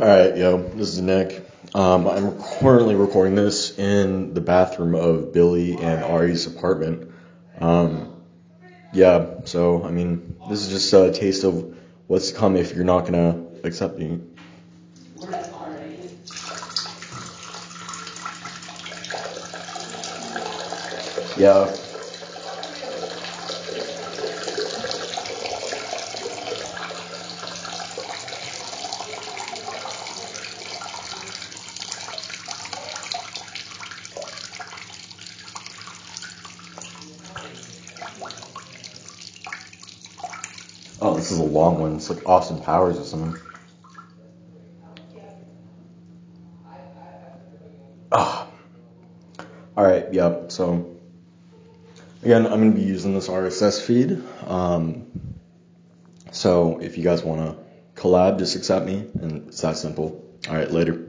Alright, yo, this is Nick. Um, I'm currently recording this in the bathroom of Billy and Ari's apartment. Um, yeah, so, I mean, this is just a taste of what's to come if you're not gonna accept me. Yeah. Oh, this is a long one. It's like Austin Powers or something. Ah. Alright, yep, so again, I'm gonna be using this RSS feed. Um, so if you guys wanna collab, just accept me, and it's that simple. Alright, later.